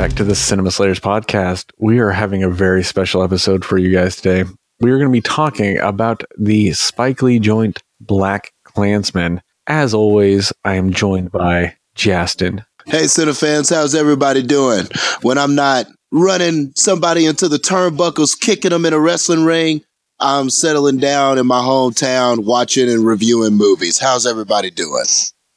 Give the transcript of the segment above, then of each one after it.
back to the Cinema Slayers podcast. We are having a very special episode for you guys today. We are going to be talking about the Spike Lee joint Black Klansman. As always, I am joined by Justin. Hey, Cinema fans, how's everybody doing? When I'm not running somebody into the turnbuckles, kicking them in a wrestling ring, I'm settling down in my hometown, watching and reviewing movies. How's everybody doing?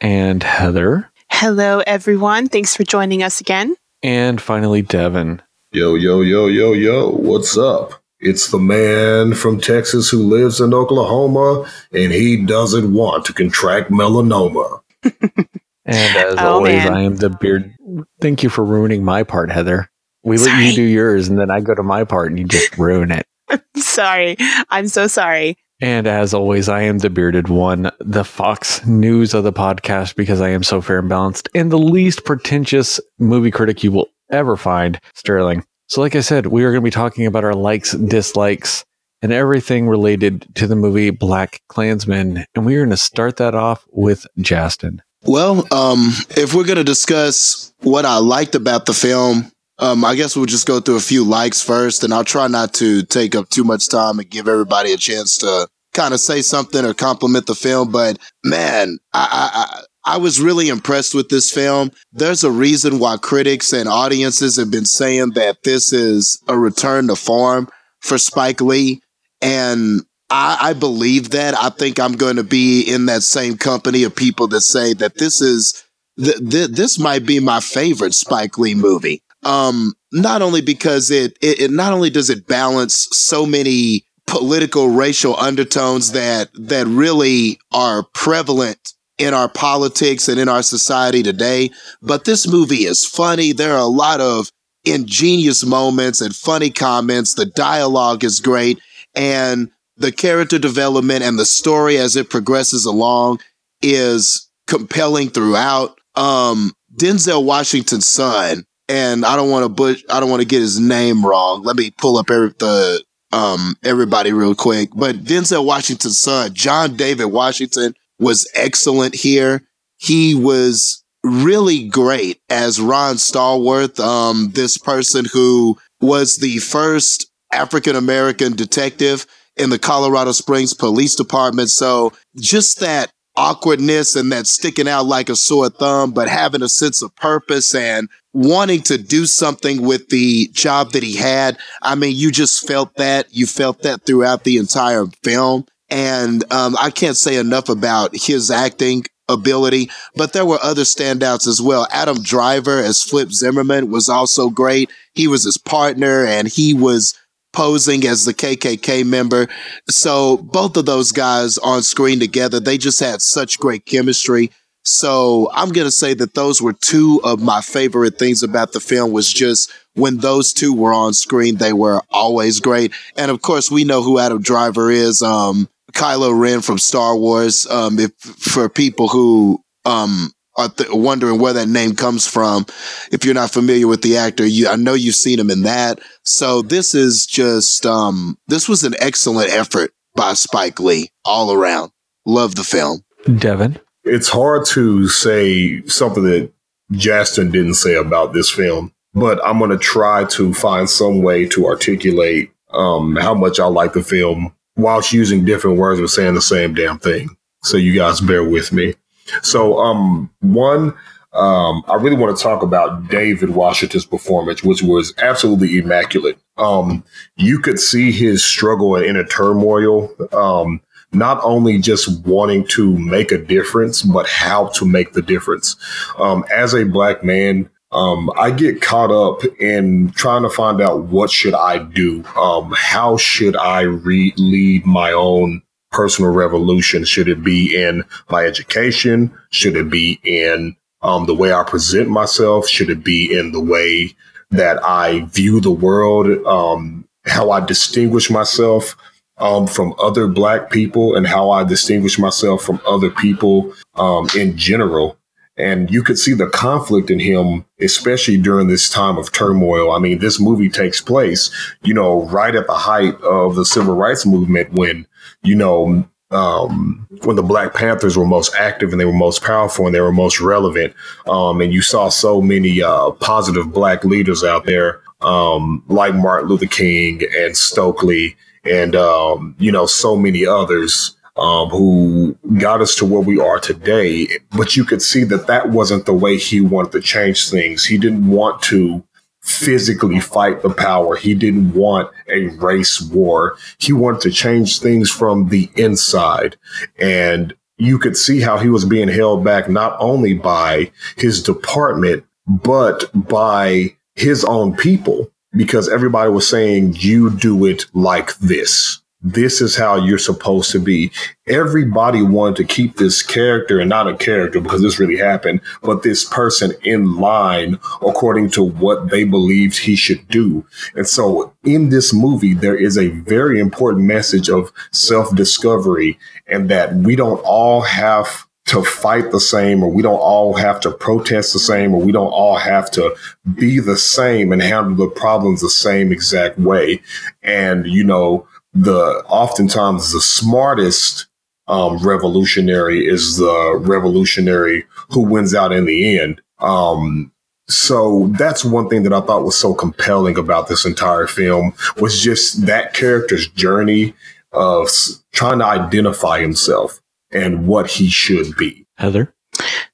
And Heather. Hello, everyone. Thanks for joining us again. And finally, Devin. Yo, yo, yo, yo, yo. What's up? It's the man from Texas who lives in Oklahoma and he doesn't want to contract melanoma. and as oh, always, man. I am the beard. Thank you for ruining my part, Heather. We sorry. let you do yours and then I go to my part and you just ruin it. sorry. I'm so sorry. And as always, I am the bearded one, the Fox News of the podcast because I am so fair and balanced and the least pretentious movie critic you will ever find, Sterling. So, like I said, we are going to be talking about our likes, dislikes, and everything related to the movie Black Klansman. And we are going to start that off with Justin. Well, um, if we're going to discuss what I liked about the film, um, I guess we'll just go through a few likes first, and I'll try not to take up too much time and give everybody a chance to kind of say something or compliment the film. But man, I, I, I was really impressed with this film. There's a reason why critics and audiences have been saying that this is a return to form for Spike Lee. And I, I believe that. I think I'm going to be in that same company of people that say that this is, th- th- this might be my favorite Spike Lee movie. Um, not only because it, it, it not only does it balance so many political racial undertones that that really are prevalent in our politics and in our society today, but this movie is funny. There are a lot of ingenious moments and funny comments. The dialogue is great and the character development and the story as it progresses along is compelling throughout. Um, Denzel Washington's son and I don't want to but I don't want to get his name wrong. Let me pull up every, the um everybody real quick. But Denzel Washington's son, John David Washington, was excellent here. He was really great as Ron Stallworth, um, this person who was the first African American detective in the Colorado Springs Police Department. So just that awkwardness and that sticking out like a sore thumb, but having a sense of purpose and wanting to do something with the job that he had. I mean, you just felt that. You felt that throughout the entire film. And um, I can't say enough about his acting ability, but there were other standouts as well. Adam Driver as Flip Zimmerman was also great. He was his partner and he was posing as the KKK member. So both of those guys on screen together, they just had such great chemistry. So I'm going to say that those were two of my favorite things about the film was just when those two were on screen, they were always great. And of course, we know who Adam Driver is. Um, Kylo Ren from Star Wars. Um, if for people who, um, are th- wondering where that name comes from. If you're not familiar with the actor, you, I know you've seen him in that. So this is just, um, this was an excellent effort by Spike Lee all around. Love the film. Devin. It's hard to say something that Justin didn't say about this film, but I'm going to try to find some way to articulate, um, how much I like the film whilst using different words but saying the same damn thing. So you guys bear with me. So, um, one, um, I really want to talk about David Washington's performance, which was absolutely immaculate. Um, you could see his struggle and inner turmoil. Um, not only just wanting to make a difference, but how to make the difference. Um, as a black man, um, I get caught up in trying to find out what should I do? Um, how should I re- lead my own personal revolution? Should it be in my education? Should it be in um, the way I present myself? Should it be in the way that I view the world? Um, how I distinguish myself um, from other Black people and how I distinguish myself from other people um, in general. And you could see the conflict in him, especially during this time of turmoil. I mean, this movie takes place, you know, right at the height of the civil rights movement when you know, um, when the Black Panthers were most active and they were most powerful and they were most relevant. Um, and you saw so many uh, positive Black leaders out there, um, like Martin Luther King and Stokely, and um, you know so many others. Um, who got us to where we are today. But you could see that that wasn't the way he wanted to change things. He didn't want to physically fight the power. He didn't want a race war. He wanted to change things from the inside. And you could see how he was being held back not only by his department, but by his own people, because everybody was saying, you do it like this this is how you're supposed to be. Everybody wanted to keep this character and not a character because this really happened, but this person in line according to what they believed he should do. And so in this movie, there is a very important message of self discovery and that we don't all have to fight the same or we don't all have to protest the same or we don't all have to be the same and handle the problems the same exact way. And, you know, the oftentimes the smartest um, revolutionary is the revolutionary who wins out in the end. Um, so that's one thing that I thought was so compelling about this entire film was just that character's journey of trying to identify himself and what he should be. Heather.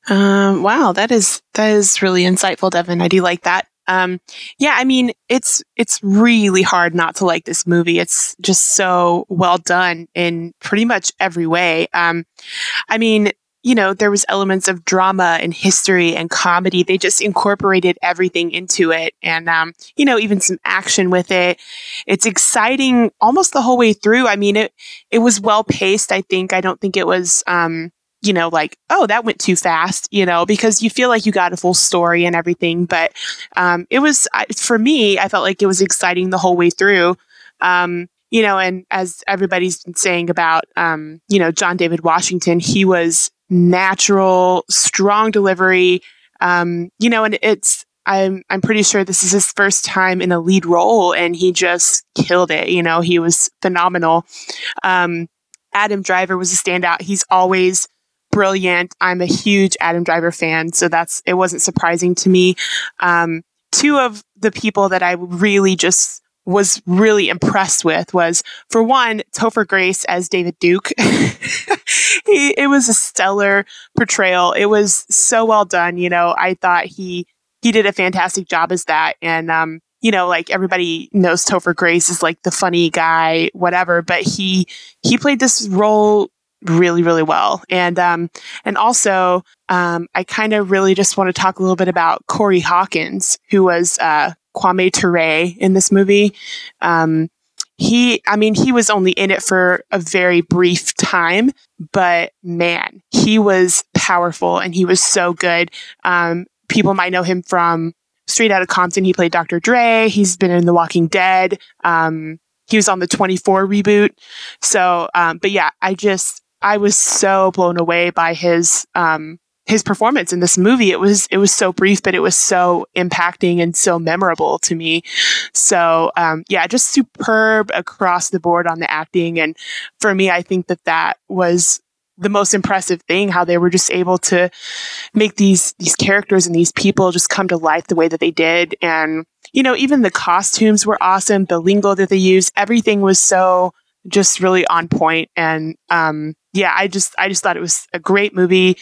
Um, wow, that is that is really insightful, Devin. I do like that. Um, yeah, I mean, it's it's really hard not to like this movie. It's just so well done in pretty much every way. Um, I mean, you know, there was elements of drama and history and comedy. They just incorporated everything into it, and um, you know, even some action with it. It's exciting almost the whole way through. I mean, it it was well paced. I think. I don't think it was. Um, you know, like, oh, that went too fast, you know, because you feel like you got a full story and everything. But um, it was, for me, I felt like it was exciting the whole way through. Um, you know, and as everybody's been saying about, um, you know, John David Washington, he was natural, strong delivery. Um, you know, and it's, I'm, I'm pretty sure this is his first time in a lead role and he just killed it. You know, he was phenomenal. Um, Adam Driver was a standout. He's always brilliant. I'm a huge Adam Driver fan, so that's it wasn't surprising to me. Um, two of the people that I really just was really impressed with was for one Topher Grace as David Duke. he, it was a stellar portrayal. It was so well done. You know, I thought he he did a fantastic job as that, and um, you know, like everybody knows Topher Grace is like the funny guy, whatever, but he he played this role really really well. And um and also um i kind of really just want to talk a little bit about corey hawkins who was uh kwame ture in this movie. Um he i mean he was only in it for a very brief time but man he was powerful and he was so good. Um people might know him from straight out of compton. He played dr dre. He's been in the walking dead. Um he was on the 24 reboot. So um but yeah i just I was so blown away by his um, his performance in this movie. It was it was so brief, but it was so impacting and so memorable to me. So um, yeah, just superb across the board on the acting, and for me, I think that that was the most impressive thing how they were just able to make these these characters and these people just come to life the way that they did and you know even the costumes were awesome the lingo that they used everything was so just really on point and um, yeah i just i just thought it was a great movie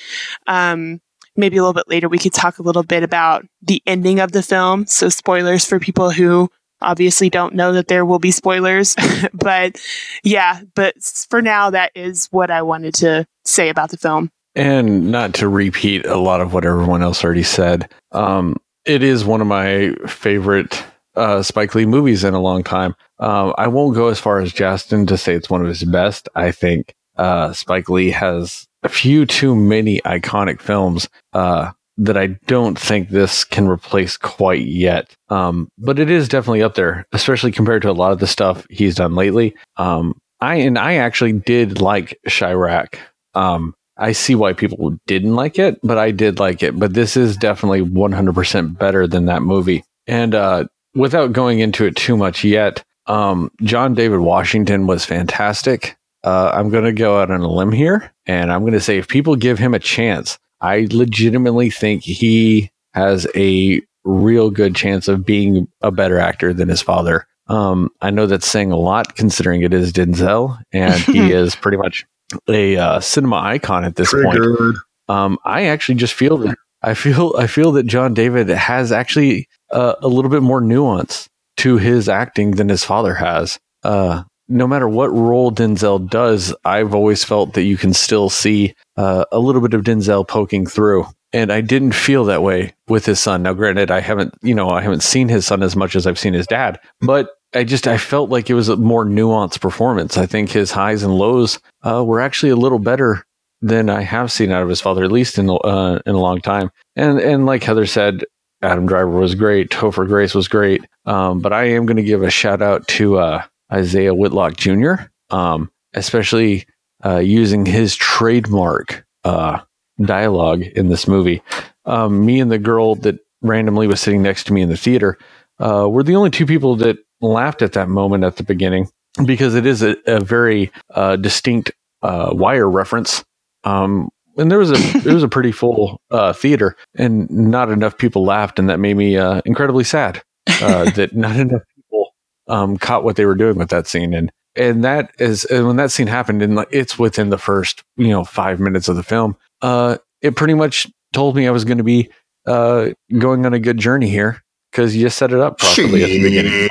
um, maybe a little bit later we could talk a little bit about the ending of the film so spoilers for people who obviously don't know that there will be spoilers but yeah but for now that is what i wanted to say about the film and not to repeat a lot of what everyone else already said um, it is one of my favorite uh, Spike Lee movies in a long time. Um, I won't go as far as Justin to say it's one of his best. I think uh, Spike Lee has a few too many iconic films uh, that I don't think this can replace quite yet. Um, but it is definitely up there, especially compared to a lot of the stuff he's done lately. Um, I and I actually did like Chi-Raq. Um, I see why people didn't like it, but I did like it. But this is definitely 100% better than that movie. And uh, without going into it too much yet, um, John David Washington was fantastic. Uh, I'm going to go out on a limb here, and I'm going to say if people give him a chance, I legitimately think he has a real good chance of being a better actor than his father. Um, I know that's saying a lot considering it is Denzel, and he is pretty much a uh, cinema icon at this point. Um, I actually just feel that I feel I feel that John David has actually uh, a little bit more nuance to his acting than his father has. Uh, no matter what role Denzel does, I've always felt that you can still see uh, a little bit of Denzel poking through. And I didn't feel that way with his son. Now, granted, I haven't, you know, I haven't seen his son as much as I've seen his dad, but I just I felt like it was a more nuanced performance. I think his highs and lows uh, were actually a little better than I have seen out of his father, at least in uh, in a long time. And and like Heather said, Adam Driver was great. Topher Grace was great. Um, but I am going to give a shout out to uh, Isaiah Whitlock Jr., um, especially uh, using his trademark uh, dialogue in this movie. Um, me and the girl that randomly was sitting next to me in the theater uh, were the only two people that laughed at that moment at the beginning because it is a, a very uh, distinct uh, wire reference. Um, and there was a there was a pretty full uh, theater, and not enough people laughed, and that made me uh, incredibly sad uh, that not enough people um, caught what they were doing with that scene. And and that is and when that scene happened, and like, it's within the first you know five minutes of the film. Uh, it pretty much told me I was going to be uh, going on a good journey here because you just set it up properly at the beginning.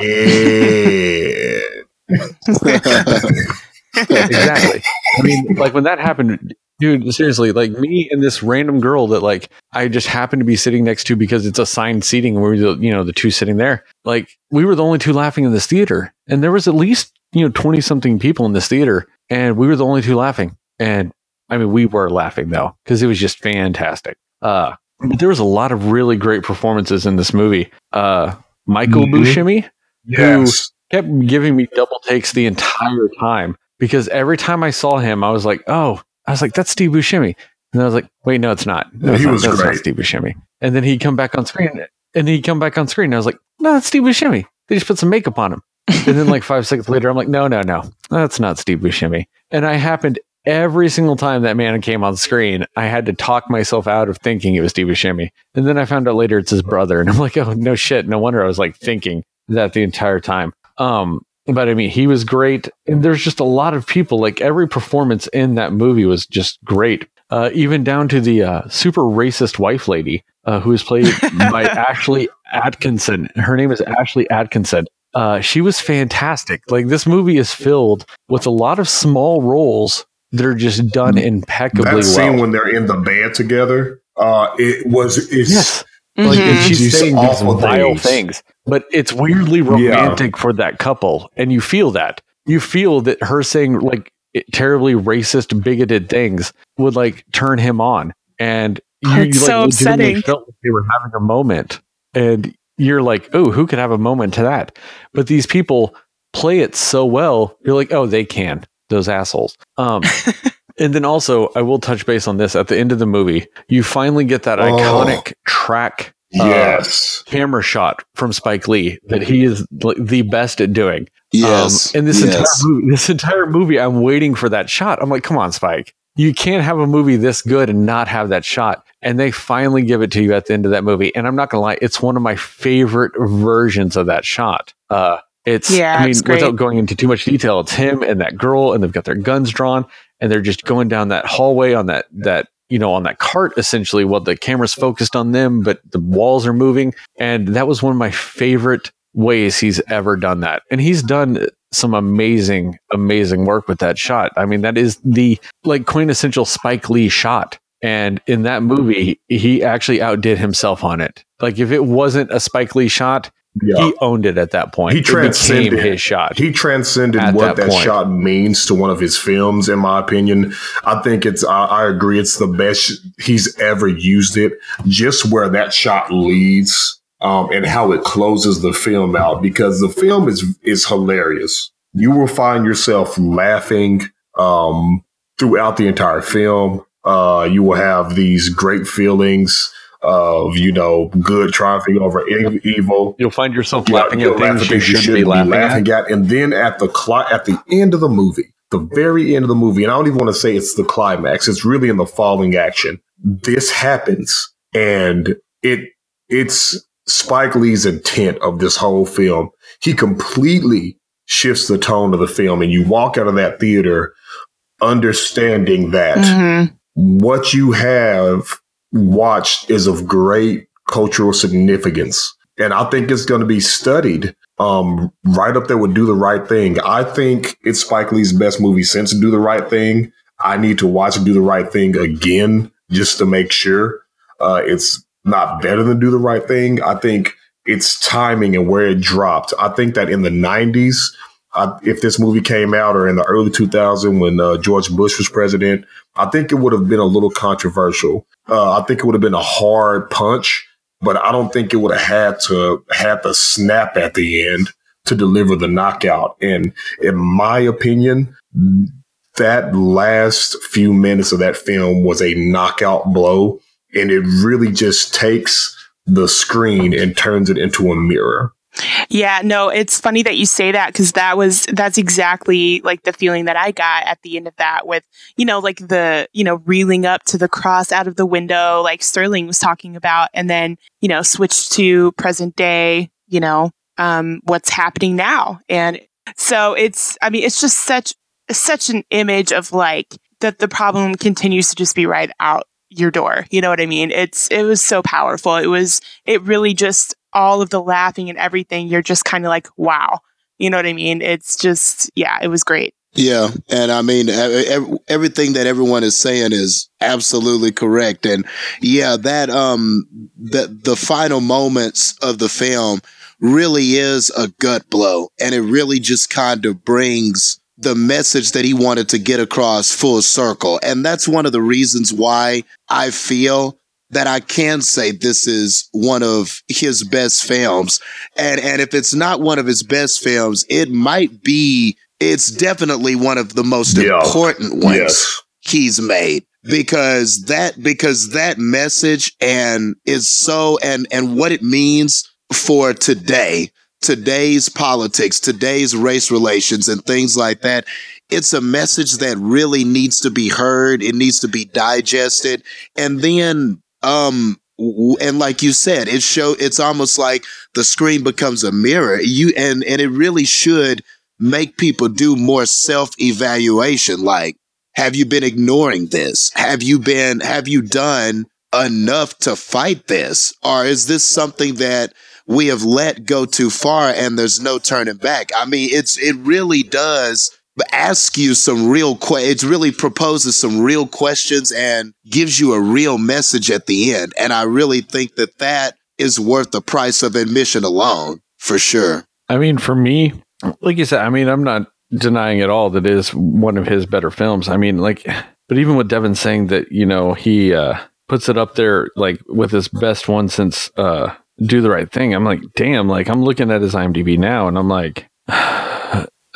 exactly. I mean, like when that happened, dude, seriously, like me and this random girl that like I just happened to be sitting next to because it's assigned seating we, were, you know, the two sitting there. Like we were the only two laughing in this theater, and there was at least you know twenty something people in this theater, and we were the only two laughing. And I mean, we were laughing though because it was just fantastic. Uh, but there was a lot of really great performances in this movie. Uh, Michael Mhm. Buscemi yes. kept giving me double takes the entire time because every time I saw him, I was like, oh, I was like, that's Steve Buscemi. And I was like, wait, no, it's not. No, it's he not. was That's great. Steve Buscemi. And then he'd come back on screen and he'd come back on screen. And I was like, no, that's Steve Buscemi. They just put some makeup on him. and then like five seconds later, I'm like, no, no, no, that's not Steve Buscemi. And I happened every single time that man came on screen, I had to talk myself out of thinking it was Steve Buscemi. And then I found out later it's his brother. And I'm like, oh, no shit. No wonder I was like thinking that the entire time. Um, but I mean, he was great. And there's just a lot of people, like every performance in that movie was just great. Uh, even down to the uh, super racist wife lady uh, who was played by Ashley Atkinson. Her name is Ashley Atkinson. Uh, she was fantastic. Like this movie is filled with a lot of small roles that are just done impeccably That scene well. when they're in the bed together, uh, it was it's yes, like and Mhm. she's saying these awful vile things. things, but it's weirdly romantic for that couple, and you feel that. You feel that her saying like terribly racist, bigoted things would like turn him on, and you, Oh, it's you, like, so legitimately upsetting. Felt like they were having a moment, and you're like, oh, who could have a moment to that? But these people play it so well. You're like, oh, they can. Those assholes. Um, and then also, I will touch base on this at the end of the movie. You finally get that Oh. iconic track uh, yes. camera shot from Spike Lee that he is like, the best at doing. Yes. Um, and this yes. entire movie, this entire movie, I'm waiting for that shot. I'm like, come on, Spike. You can't have a movie this good and not have that shot. And they finally give it to you at the end of that movie. And I'm not gonna lie, it's one of my favorite versions of that shot. Uh, it's, Yeah, I mean, it's without going into too much detail, it's him and that girl, and they've got their guns drawn, and they're just going down that hallway on that that you know on that cart essentially. While the camera's focused on them, but the walls are moving, and that was one of my favorite ways he's ever done that. And he's done some amazing, amazing work with that shot. I mean, that is the like quintessential Spike Lee shot. And in that movie, he actually outdid himself on it. Like if it wasn't a Spike Lee shot, Yeah. he owned it at that point. He transcended- his shot. He transcended what that that, shot means to one of his films, in my opinion. I think it's, I, I agree, it's the best he's ever used it. Just where that shot leads um, and how it closes the film out, because the film is is hilarious. You will find yourself laughing um, throughout the entire film. Uh, you will have these great feelings of you know good triumphing over evil. You'll find yourself Yeah, laughing you'll at laugh things you things should be laughing, at. at. And then at the clock, at the end of the movie, the very end of the movie, and I don't even want to say it's the climax, it's really in the falling action. This happens and it it's Spike Lee's intent of this whole film. He completely shifts the tone of the film and you walk out of that theater understanding that mm-hmm. what you have watched is of great cultural significance. And I think it's going to be studied um, right up there with Do the Right Thing. I think it's Spike Lee's best movie since Do the Right Thing. I need to watch Do the Right Thing again just to make sure uh, it's not better than Do the Right Thing. I think its timing and where it dropped. I think that in the 90s, uh, if this movie came out or in the early 2000s when uh, George Bush was president, I think it would have been a little controversial. Uh, I think it would have been a hard punch but I don't think it would have had to have the snap at the end to deliver the knockout. And in my opinion, that last few minutes of that film was a knockout blow. And it really just takes the screen and turns it into a mirror. Yeah, no, it's funny that you say that because that was that's exactly like the feeling that I got at the end of that with, you know, like the, you know, reeling up to the cross out of the window, like Sterling was talking about, and then, you know, switch to present day, you know, um, what's happening now. And so it's I mean, it's just such such an image of like that the problem continues to just be right out your door. You know what I mean? It's it was so powerful. It was it really just all of the laughing and everything, you're just kind of like, wow. You know what I mean? It's just, yeah, it was great. Yeah, and I mean everything that everyone is saying is absolutely correct, and yeah, that um the the final moments of the film really is a gut blow, and it really just kind of brings the message that he wanted to get across full circle, and that's one of the reasons why I feel that I can say this is one of his best films. And and if it's not one of his best films, it might be it's definitely one of the most yeah. important ones yes. he's made because that because that message and is so and and what it means for today today's politics today's race relations and things like that it's a message that really needs to be heard it needs to be digested and then um, and like you said, it show it's almost like the screen becomes a mirror. You and and it really should make people do more self evaluation. Like, have you been ignoring this? Have you been have you done enough to fight this, or is this something that we have let go too far and there's no turning back? I mean, it's it really does ask you some real questions. it really proposes some real questions and gives you a real message at the end and i really think that that is worth the price of admission alone for sure i mean for me like you said i mean i'm not denying at all that it is one of his better films i mean like but even with devin saying that you know he uh puts it up there like with his best one since uh do the right thing i'm like damn like i'm looking at his imdb now and i'm like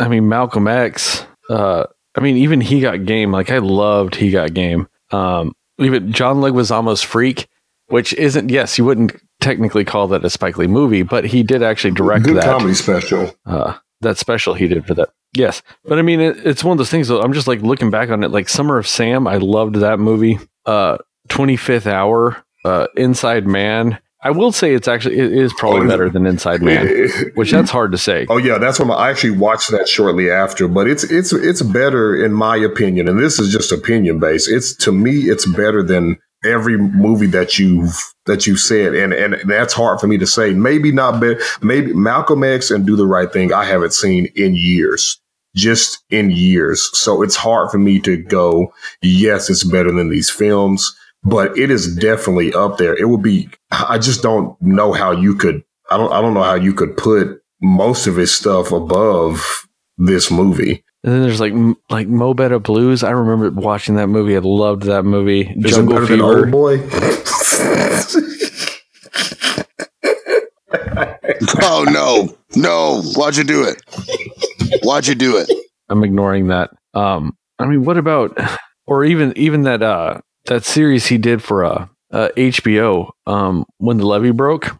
I mean, Malcolm X. Uh, I mean, even he got game. Like I loved he got game. Um, even John Leguizamo's Freak, which isn't. Yes, you wouldn't technically call that a Spike Lee movie, but he did actually direct Good that comedy special. Uh, that special he did for that. Yes, but I mean, it, it's one of those things. Though, I'm just like looking back on it. Like Summer of Sam, I loved that movie. Uh, 25th Hour, uh, Inside Man. I will say it's actually it is probably oh, better than Inside Man, which that's hard to say. Oh yeah, that's what I actually watched that shortly after, but it's it's it's better in my opinion, and this is just opinion based. It's to me, it's better than every movie that you've that you said, and and that's hard for me to say. Maybe not better. Maybe Malcolm X and Do the Right Thing. I haven't seen in years, just in years. So it's hard for me to go. Yes, it's better than these films but it is definitely up there. It would be. I just don't know how you could. I don't. I don't know how you could put most of his stuff above this movie. And then there's like like Mo Better Blues. I remember watching that movie. I loved that movie. Is Jungle it better Fever. Than Old Boy. oh no, no! Why'd you do it? Why'd you do it? I'm ignoring that. Um, I mean, what about or even even that uh that series he did for uh, uh HBO um when the levee broke.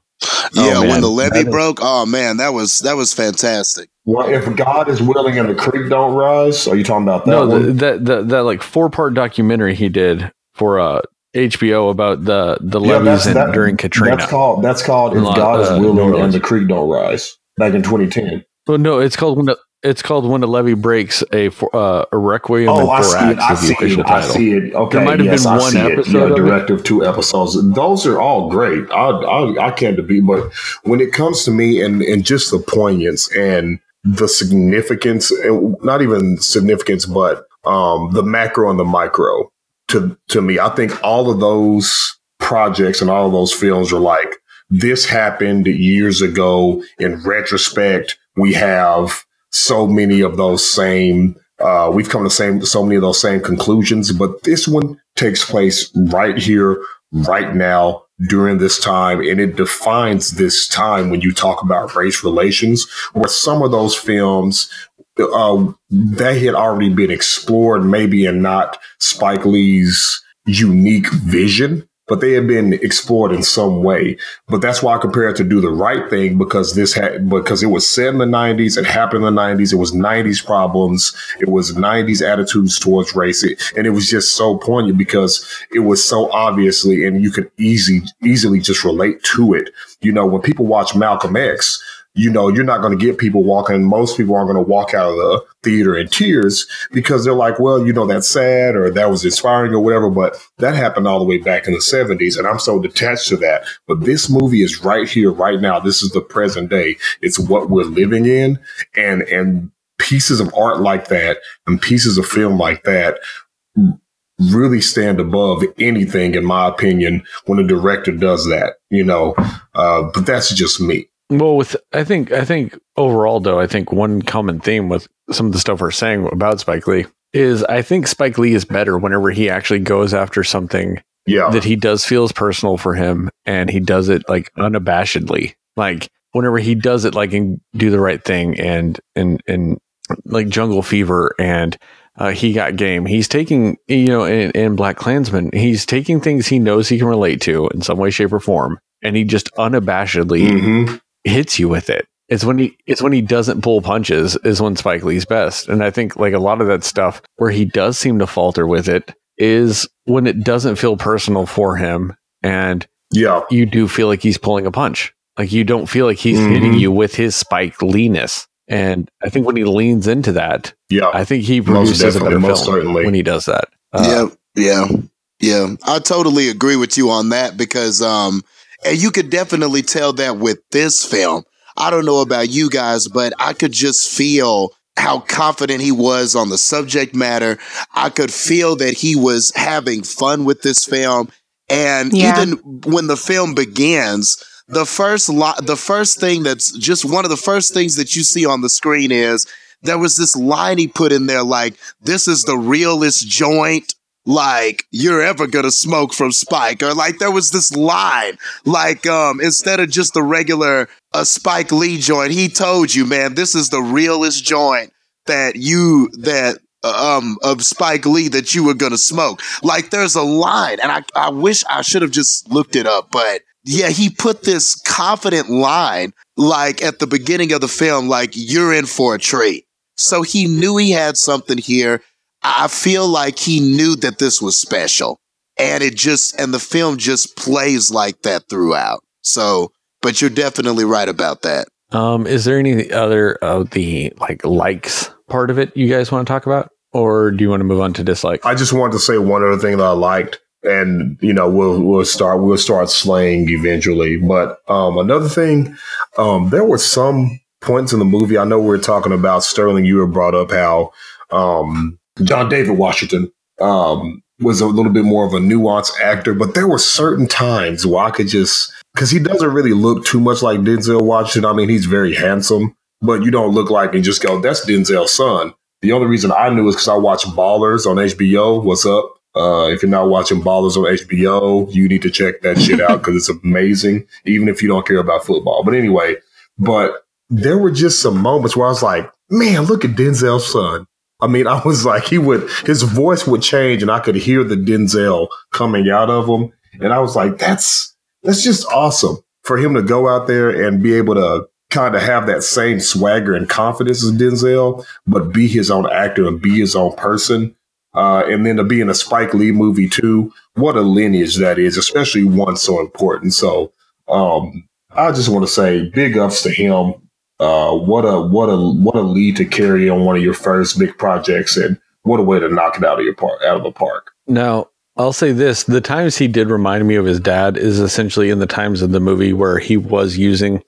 Yeah, oh, when the levee broke. Oh man, that was that was fantastic. Well, if God is willing and the creek don't rise, are you talking about that? no, the, that that that like four part documentary he did for uh HBO about the the Yeah, levees in, that- during Katrina. That's called that's called if God is uh, New willing and the creek don't rise. Back in 2010. Well, no, it's called when the, it's called when a levee breaks a four, uh, a requiem Oh, and I see it. I see it. I see it. Okay, There might have yes, been I one episode Yeah, of it. director of two episodes. Those are all great. I, I I can't debate, but when it comes to me and and just the poignance and the significance, and not even significance, but um the macro and the micro to to me, I think all of those projects and all of those films are like this happened years ago. In retrospect, we have so many of those same uh, we've come to same so many of those same conclusions, but this one takes place right here, right now, during this time, and it defines this time when you talk about race relations. Where some of those films uh, they had already been explored, maybe in not Spike Lee's unique vision, but they have been explored in some way. But that's why I compare it to Do the Right Thing because this had because it was set in the '90s, it happened in the '90s, it was '90s problems, it was '90s attitudes towards race, and it was just so poignant because it was so obviously, and you could easy easily just relate to it. You know, when people watch Malcolm X, you know, you're not going to get people walking. Most people aren't going to walk out of the theater in tears because they're like, well, you know, that's sad or that was inspiring or whatever. But that happened all the way back in the 70s. And I'm so detached to that. But this movie is right here, right now. This is the present day. It's what we're living in. And, and pieces of art like that and pieces of film like that really stand above anything, in my opinion, when a director does that, you know. Uh, but that's just me. Well, with I think I think overall though, I think one common theme with some of the stuff we're saying about Spike Lee is I think Spike Lee is better whenever he actually goes after something Yeah. that he does feels personal for him and he does it like unabashedly. Like whenever he does it like and do the right thing and and and like Jungle Fever and uh, he got game. He's taking you know in, in Black Klansman, he's taking things he knows he can relate to in some way, shape, or form, and he just unabashedly hmm hits you with it. It's when he it's when he doesn't pull punches is when Spike Lee's best. And I think like a lot of that stuff where he does seem to falter with it is when it doesn't feel personal for him and Yeah. you do feel like he's pulling a punch. Like you don't feel like he's Mhm. hitting you with his Spike Lee-ness. And I think when he leans into that, Yeah. I think he most produces a definitely. better Most film certainly. when he does that. Uh, yeah, yeah, yeah. I totally agree with you on that because, um, and you could definitely tell that with this film. I don't know about you guys, but I could just feel how confident he was on the subject matter. I could feel that he was having fun with this film. And Yeah. even when the film begins, the first lo- the first thing that's just one of the first things that you see on the screen is there was this line he put in there like this is the realest joint like you're ever gonna smoke from Spike or like there was this line like um instead of just the regular a Spike Lee joint he told you man this is the realest joint that you that uh, um of Spike Lee that you were gonna smoke. Like there's a line and I I wish I should have just looked it up but yeah he put this confident line like at the beginning of the film like you're in for a treat. So he knew he had something here I feel like he knew that this was special. And it just, and the film just plays like that throughout. So, but you're definitely right about that. Um, is there any other of the like likes part of it you guys want to talk about? Or do you want to move on to dislikes? I just wanted to say one other thing that I liked, and you know we'll we'll start we'll start slaying eventually. But um, another thing, um, there were some points in the movie. I know we are talking about Sterling. You had brought up how um, John David Washington um, was a little bit more of a nuanced actor, but there were certain times where I could just because he doesn't really look too much like Denzel Washington. I mean, he's very handsome, but you don't look like and just go, "That's Denzel's son." The only reason I knew is because I watched Ballers on HBO. What's up? Uh, if you're not watching Ballers on HBO, you need to check that shit out because it's amazing, even if you don't care about football. But anyway, but there were just some moments where I was like, man, look at Denzel's son. I mean, I was like, he would, his voice would change and I could hear the Denzel coming out of him. And I was like, that's, that's just awesome for him to go out there and be able to kind of have that same swagger and confidence as Denzel, but be his own actor and be his own person. Uh, and then to be in a Spike Lee movie too, what a lineage that is, especially one so important. So, um, I just want to say big ups to him. Uh, what a what a what a lead to carry on one of your first big projects, and what a way to knock it out of your park out of the park. Now, I'll say this: the times he did remind me of his dad is essentially in the times of the movie where he was using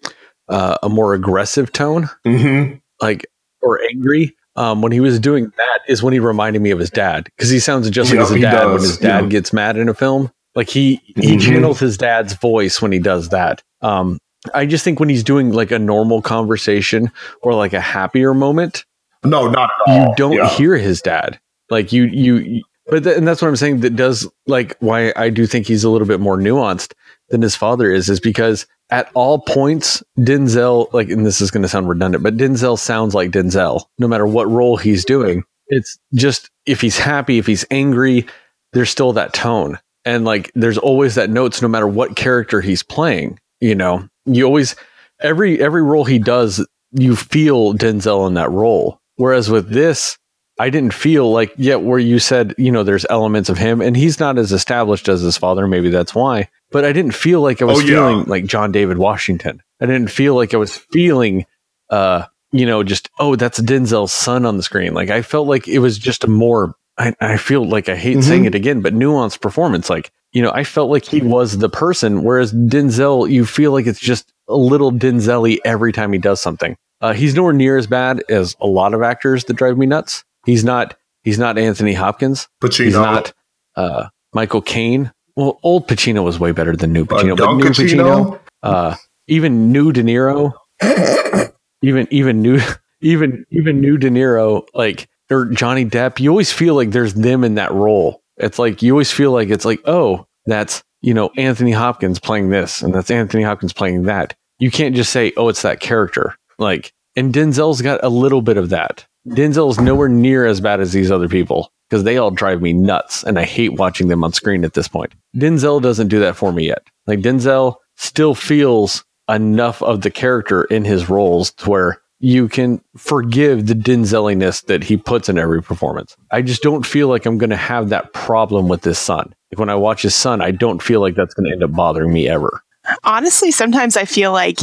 uh, a more aggressive tone, Mm-hmm. like or angry. Um, when he was doing that, is when he reminded me of his dad because he sounds just like Yeah, his dad when his dad yeah. gets mad in a film. Like he he Mhm. channels his dad's voice when he does that. Um, I just think when he's doing like a normal conversation or like a happier moment, No, not at all. you don't Yeah. hear his dad. Like you, you, you- but th- and that's what I'm saying. That does like why I do think he's a little bit more nuanced than his father is, is because at all points, Denzel, like, and this is going to sound redundant, but Denzel sounds like Denzel, no matter what role he's doing. It's just if he's happy, if he's angry, there's still that tone, and like there's always that notes, no matter what character he's playing. You know, you always every every role he does, you feel Denzel in that role. Whereas with this, I didn't feel like yet where you said, you know, there's elements of him and he's not as established as his father. Maybe that's why. But I didn't feel like I was Oh, yeah. feeling like John David Washington. I didn't feel like I was feeling, uh, you know, just, oh, that's Denzel's son on the screen. Like I felt like it was just a more, I, I feel like I hate Mhm. saying it again, but nuanced performance. Like, you know, I felt like he was the person, whereas Denzel, you feel like it's just a little Denzel every time he does something. Uh, he's nowhere near as bad as a lot of actors that drive me nuts. He's not. He's not Anthony Hopkins. Pacino. He's not uh, Michael Caine. Well, old Pacino was way better than new Uh, Pacino, but Don new Pacino, Pacino. uh, even new De Niro, even even new even even new De Niro, like or Johnny Depp. You always feel like there's them in that role. It's like you always feel like it's like oh, that's you know Anthony Hopkins playing this, and that's Anthony Hopkins playing that. You can't just say oh, it's that character. Like and Denzel's got a little bit of that. Denzel's nowhere near as bad as these other people because they all drive me nuts and I hate watching them on screen at this point. Denzel doesn't do that for me yet. Like Denzel still feels enough of the character in his roles to where you can forgive the Denzeliness that he puts in every performance. I just don't feel like I'm going to have that problem with this son. Like when I watch his son, I don't feel like that's going to end up bothering me ever. Honestly, sometimes I feel like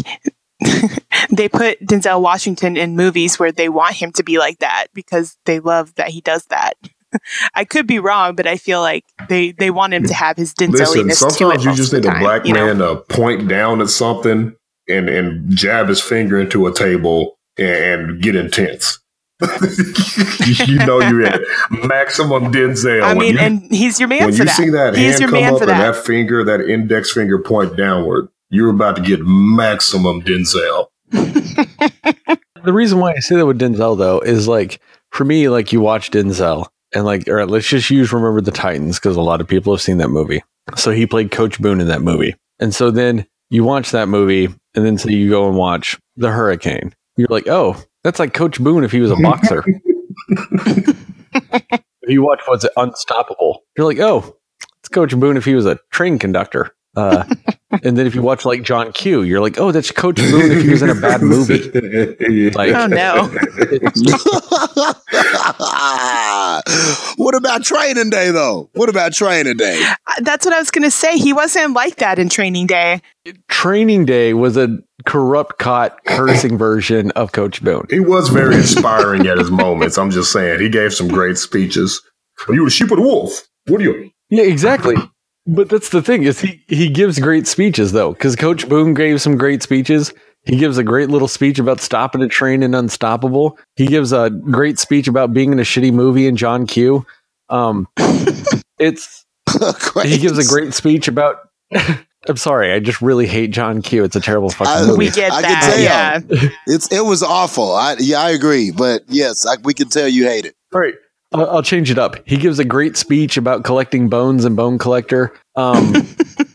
they put Denzel Washington in movies where they want him to be like that because they love that he does that. I could be wrong, but I feel like they they want him to have his Listen, Denzeliness to it sometimes you just need the a time, black you know? man to point down at something and and jab his finger into a table and, and get intense. you know you're at maximum Denzel. I mean, you- and he's your man when for you that. see that He's hand your come man up for and that. that finger, that index finger point downward, you're about to get maximum Denzel. The reason why I say that with Denzel though is like for me, like you watch Denzel and like, all right, let's just use Remember the Titans because a lot of people have seen that movie. So he played Coach Boone in that movie, and so then you watch that movie, and then so you go and watch The Hurricane. You're like, oh, that's like Coach Boone if he was a boxer. you watch what's it, Unstoppable, you're like, oh, it's Coach Boone if he was a train conductor. Uh, and then if you watch like John Q, you're like, oh, that's Coach Boone if he was in a bad movie. Like- Oh, no. what about training day though? What about training day? Uh, That's what I was going to say. He wasn't like that in Training Day. Training Day was a corrupt caught cursing version of Coach Boone. He was very inspiring at his moments. I'm just saying, he gave some great speeches. Are you a sheep or the wolf? What are you? Yeah, exactly. But that's the thing is he he gives great speeches though because Coach Boone gave some great speeches. He gives a great little speech about stopping a train and Unstoppable. He gives a great speech about being in a shitty movie in John Q. Um, it's he gives a great speech about. I'm sorry, I just really hate John Q. It's a terrible fucking I- movie. We get I can that. tell. Yeah. It's it was awful. I yeah, I agree. But yes, I, we can tell you hate it. All right. I'll, I'll change it up. He gives a great speech about collecting bones and Bone Collector. Um,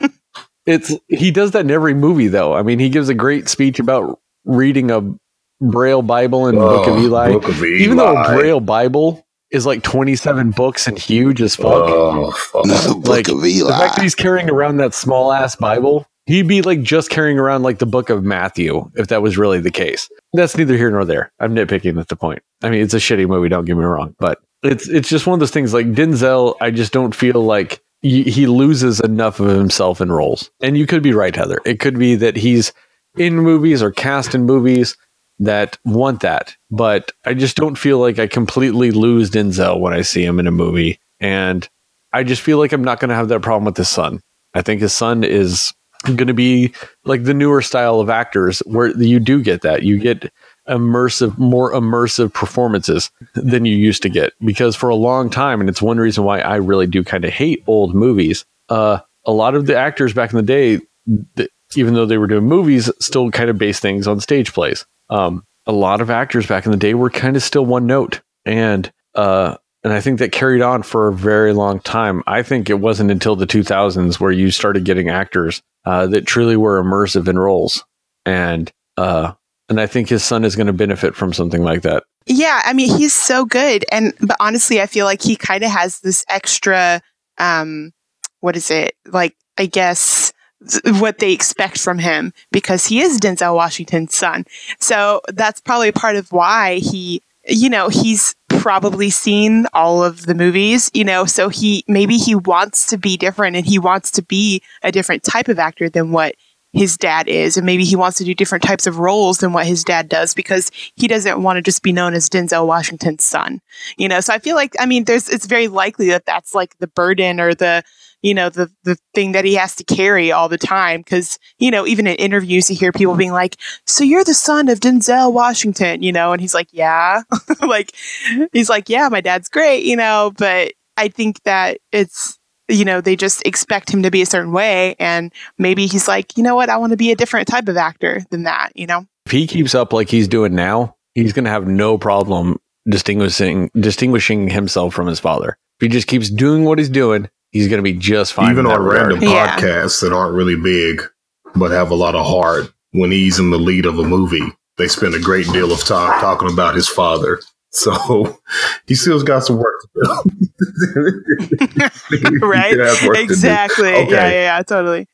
it's he does that in every movie, though. I mean, he gives a great speech about reading a Braille Bible and Book of Oh, Eli. Book of Even though a Braille Bible is like 27 books and huge as fuck. Oh, fuck. Book Like, of the fact that he's carrying around that small ass Bible He'd be like just carrying around like the book of Matthew if that was really the case. That's neither here nor there. I'm nitpicking at the point. I mean, it's a shitty movie, don't get me wrong, but it's it's just one of those things like Denzel, I just don't feel like he, loses enough of himself in roles. And you could be right, Heather. It could be that he's in movies or cast in movies that want that. But I just don't feel like I completely lose Denzel when I see him in a movie. And I just feel like I'm not going to have that problem with his son. I think his son is going to be like the newer style of actors where you do get that. You get immersive, more immersive performances than you used to get. Because for a long time, and it's one reason why I really do kind of hate old movies, uh, a lot of the actors back in the day, th- even though they were doing movies, still kind of based things on stage plays. Um, a lot of actors back in the day were kind of still one note. And, uh, and I think that carried on for a very long time. I think it wasn't until the 2000s where you started getting actors uh, that truly were immersive in roles, and uh, and I think his son is going to benefit from something like that. Yeah, I mean, he's so good, and but honestly, I feel like he kind of has this extra, um, what is it like? I guess what they expect from him because he is Denzel Washington's son. So that's probably part of why he, you know, he's probably seen all of the movies, you know, so he maybe he wants to be different and he wants to be a different type of actor than what his dad is and maybe he wants to do different types of roles than what his dad does because he doesn't want to just be known as Denzel Washington's son. You know, so I feel like I mean there's it's very likely that that's like the burden or the you know the the thing that he has to carry all the time because you know even in interviews you hear people being like so you're the son of denzel washington you know? And he's like yeah. Like he's like yeah my dad's great you know? But i think that it's you know they just expect him to be a certain way and maybe he's like you know what i want to be a different type of actor than that you know if he keeps up like he's doing now he's going to have no problem distinguishing distinguishing himself from his father if he just keeps doing what he's doing he's going to be just fine. Even on regard. random yeah. podcasts that aren't really big, but have a lot of heart, when he's in the lead of a movie, they spend a great deal of time talking about his father. So he still's got some work to do. right? Exactly. Okay. Yeah, yeah, yeah, totally.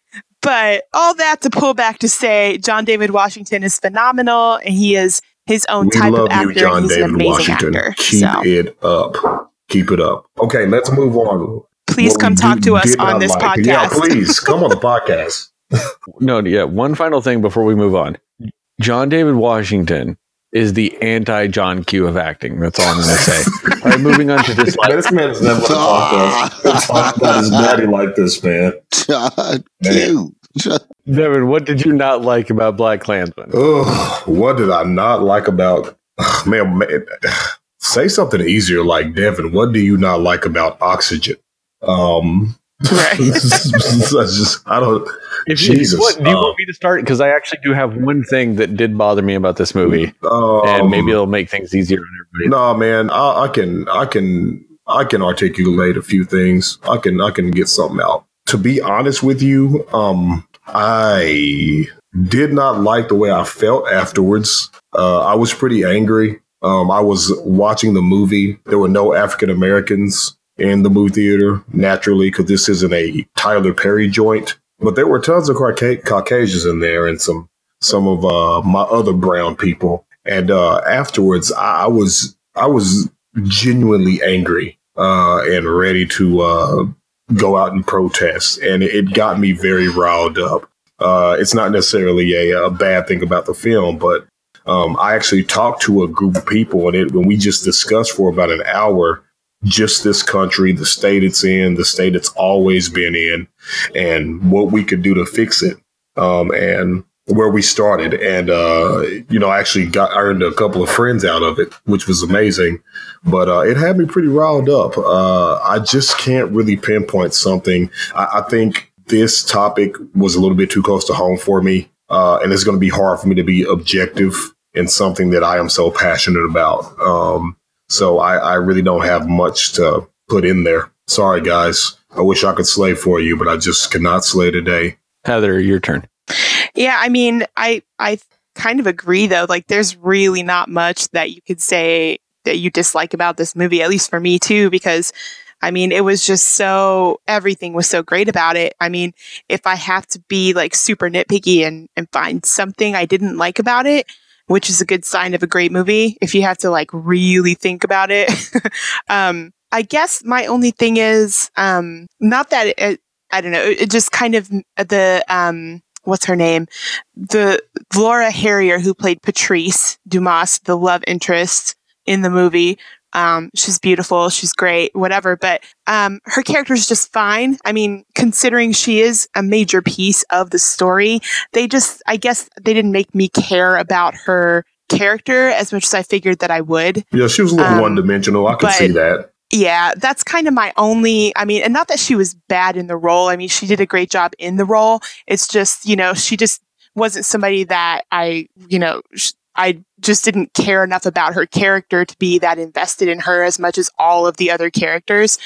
But all that to pull back to say John David Washington is phenomenal and he is his own we type of actor. You, John he's David an amazing Washington. actor. Keep so. it up. Keep it up. Okay, let's move on please come talk to us on this like. podcast. Yeah, please come on the podcast. no, yeah. One final thing before we move on. John David Washington is the anti John Q of acting. That's all I'm going to say. all right, moving on to this. this man's never talked about his daddy like this, man. John Q. Devin, what did you not like about Black Klansman? Oh, what did I not like about man, man? Say something easier, like Devin. What do you not like about Oxygen? Um, right. just, I don't. If Jesus, you, what, do you uh, want me to start? Because I actually do have one thing that did bother me about this movie, um, and maybe it'll make things easier on everybody. No, man, I, I can, I can, I can articulate a few things. I can, I can get something out. To be honest with you, um, I did not like the way I felt afterwards. Uh, I was pretty angry. Um, I was watching the movie. There were no African Americans in the movie theater naturally because this isn't a Tyler Perry joint. But there were tons of Cauca- Caucasians in there and some some of uh, my other brown people. And uh, afterwards, I, I, was I was genuinely angry uh, and ready to uh, go out and protest, and it got me very riled up. Uh, it's not necessarily a, a, bad thing about the film, but um, I actually talked to a group of people, and it, when we just discussed for about an hour just this country, the state it's in, the state it's always been in, and what we could do to fix it. Um, and where we started. And, uh, you know, I actually got earned a couple of friends out of it, which was amazing. But uh, it had me pretty riled up. Uh, I just can't really pinpoint something. I, I, think this topic was a little bit too close to home for me. Uh, and it's going to be hard for me to be objective in something that I am so passionate about. Um, so I, I really don't have much to put in there. Sorry, guys. I wish I could slay for you, but I just cannot slay today. Heather, your turn. Yeah, I mean, I I kind of agree though. Like, there's really not much that you could say that you dislike about this movie, at least for me too, because I mean, it was just so, everything was so great about it. I mean, if I have to be like super nitpicky and, and find something I didn't like about it, which is a good sign of a great movie, if you have to like really think about it. um, I guess my only thing is, um, not that it, I don't know, it just kind of the, um, what's her name? The Laura Harrier who played Patrice Dumas, the love interest in the movie. Um, she's beautiful. She's great, whatever. But, um, her character is just fine. I mean, considering she is a major piece of the story, they just, I guess they didn't make me care about her character as much as I figured that I would. Yeah, she was a little um, one dimensional. I could see that. Yeah, that's kind of my only, I mean, and not that she was bad in the role. I mean, she did a great job in the role. It's just, you know, she just wasn't somebody that I, you know, sh- I just didn't care enough about her character to be that invested in her as much as all of the other characters.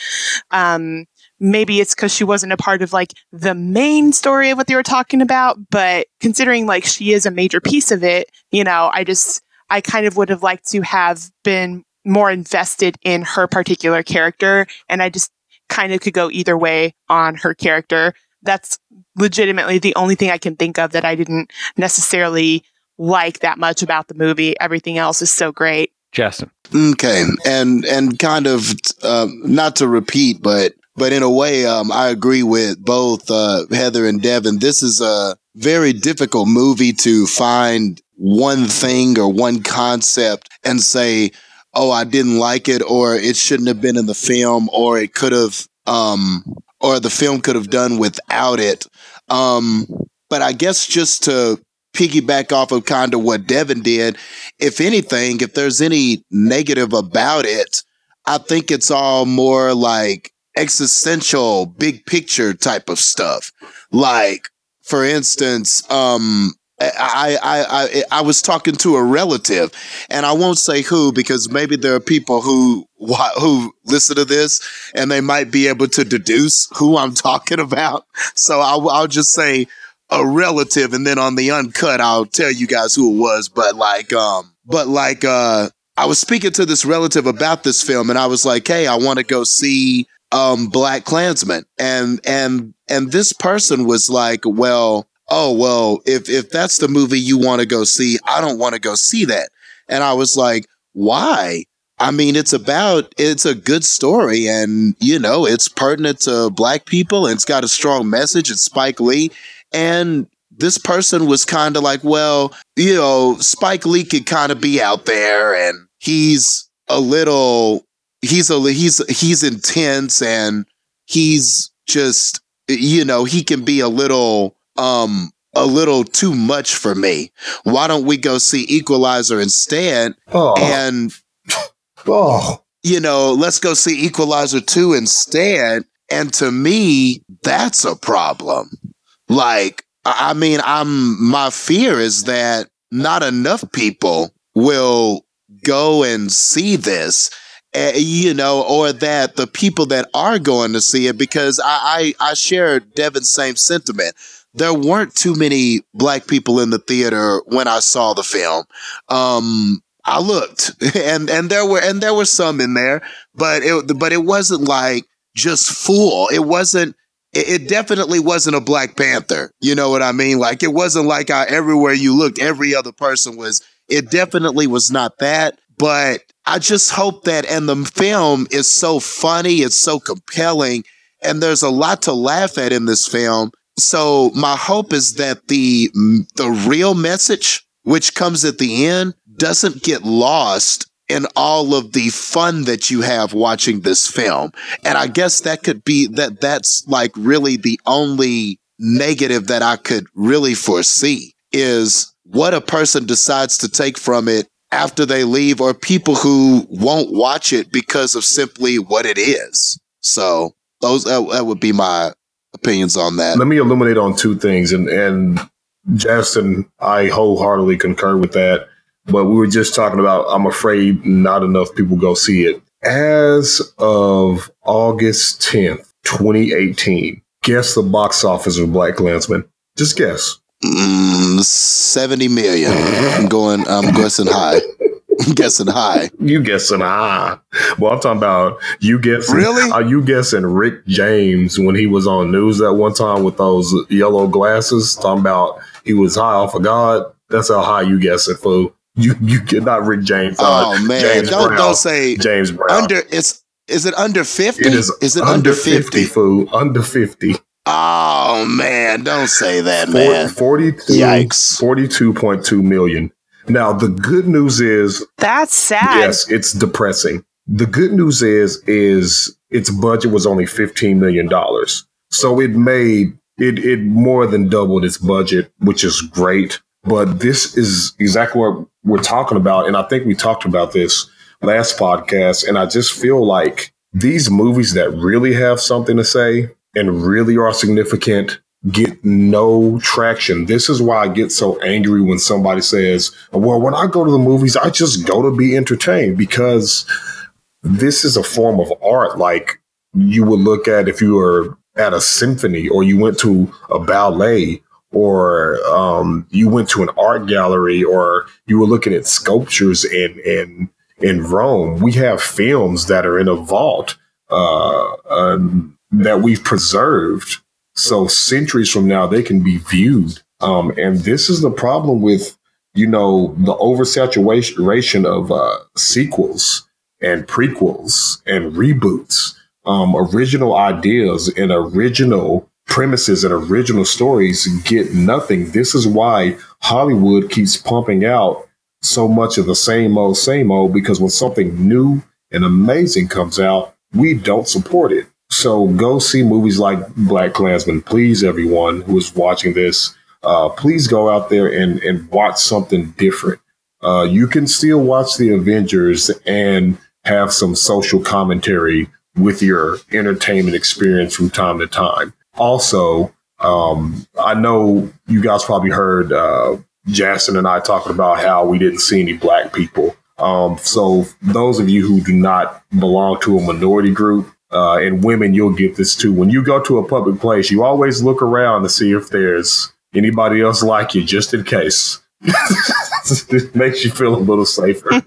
Um, maybe it's because she wasn't a part of like the main story of what they were talking about, but considering like she is a major piece of it, you know, I just, I kind of would have liked to have been more invested in her particular character. And I just kind of could go either way on her character. That's legitimately the only thing I can think of that I didn't necessarily like that much about the movie. Everything else is so great. Justin. Okay. And, and kind of, um, not to repeat, but, but in a way, um, I agree with both, uh, Heather and Devin. This is a very difficult movie to find one thing or one concept and say, oh, I didn't like it, or it shouldn't have been in the film, or it could have, um, or the film could have done without it. Um, but I guess just to piggyback off of kind of what Devin did, if anything, if there's any negative about it, I think it's all more like existential, big picture type of stuff. Like, for instance, um, I, I, I, I was talking to a relative and I won't say who because maybe there are people who, who listen to this and they might be able to deduce who I'm talking about. So I'll, I'll just say a relative and then on the uncut, I'll tell you guys who it was. But like, um, but like, uh, I was speaking to this relative about this film and I was like, Hey, I want to go see, um, Black Klansman. And, and, and this person was like, well, oh well if if that's the movie you want to go see i don't want to go see that and i was like why i mean it's about it's a good story and you know it's pertinent to black people and it's got a strong message it's spike lee and this person was kind of like well you know spike lee could kind of be out there and he's a little he's a he's he's intense and he's just you know he can be a little um a little too much for me. Why don't we go see Equalizer instead? Oh. And oh. you know, let's go see Equalizer 2 instead. And to me, that's a problem. Like, I mean, I'm my fear is that not enough people will go and see this. Uh, you know, or that the people that are going to see it, because I, I, I share Devin's same sentiment there weren't too many black people in the theater when I saw the film. Um, I looked and, and there were, and there were some in there, but it, but it wasn't like just full. It wasn't, it, it definitely wasn't a Black Panther. You know what I mean? Like it wasn't like I, everywhere you looked, every other person was, it definitely was not that, but I just hope that, and the film is so funny. It's so compelling. And there's a lot to laugh at in this film so my hope is that the the real message which comes at the end doesn't get lost in all of the fun that you have watching this film. And I guess that could be that that's like really the only negative that I could really foresee is what a person decides to take from it after they leave or people who won't watch it because of simply what it is. So those that, that would be my opinions on that. Let me illuminate on two things, and and Justin, I wholeheartedly concur with that. But we were just talking about. I'm afraid not enough people go see it. As of August 10th, 2018, guess the box office of Black Klansman. Just guess. Mm, 70 million. I'm going. I'm guessing high. guessing high. You guessing high. Well, I'm talking about you guessing. Really? Are you guessing Rick James when he was on news that one time with those yellow glasses? Talking about he was high off of God. That's how high you guessing, fool. You you get not Rick James. uh, Oh man, James don't Brown. don't say James Brown. under. It's is it under fifty? it is, Is it under fifty? fool. Under 50. Oh man, don't say that, man. 42, Yikes. 42.2 million. Now, the good news is That's sad. Yes, it's depressing. The good news is is its budget was only fifteen million dollars, so it made it it more than doubled its budget, which is great. But this is exactly what we're talking about, and I think we talked about this last podcast. And I just feel like these movies that really have something to say and really are significant get no traction. This is why I get so angry when somebody says, well, when I go to the movies, I just go to be entertained because this is a form of art like you would look at if you were at a symphony or you went to a ballet or um, you went to an art gallery or you were looking at sculptures in in in Rome. We have films that are in a vault uh, um, that we've preserved. So centuries from now, they can be viewed. Um, and this is the problem with, you know, the oversaturation of uh, sequels and prequels and reboots. Um, original ideas and original premises and original stories get nothing. This is why Hollywood keeps pumping out so much of the same old, same old, because when something new and amazing comes out, we don't support it. So go see movies like Black Klansman. Please, everyone who is watching this, uh, please go out there and, and watch something different. Uh, you can still watch the Avengers and have some social commentary with your entertainment experience from time to time. Also, um, I know you guys probably heard uh, Jason and I talking about how we didn't see any black people. Um, so those of you who do not belong to a minority group, uh, and women, you'll get this too. When you go to a public place, you always look around to see if there's anybody else like you, just in case. it makes you feel a little safer.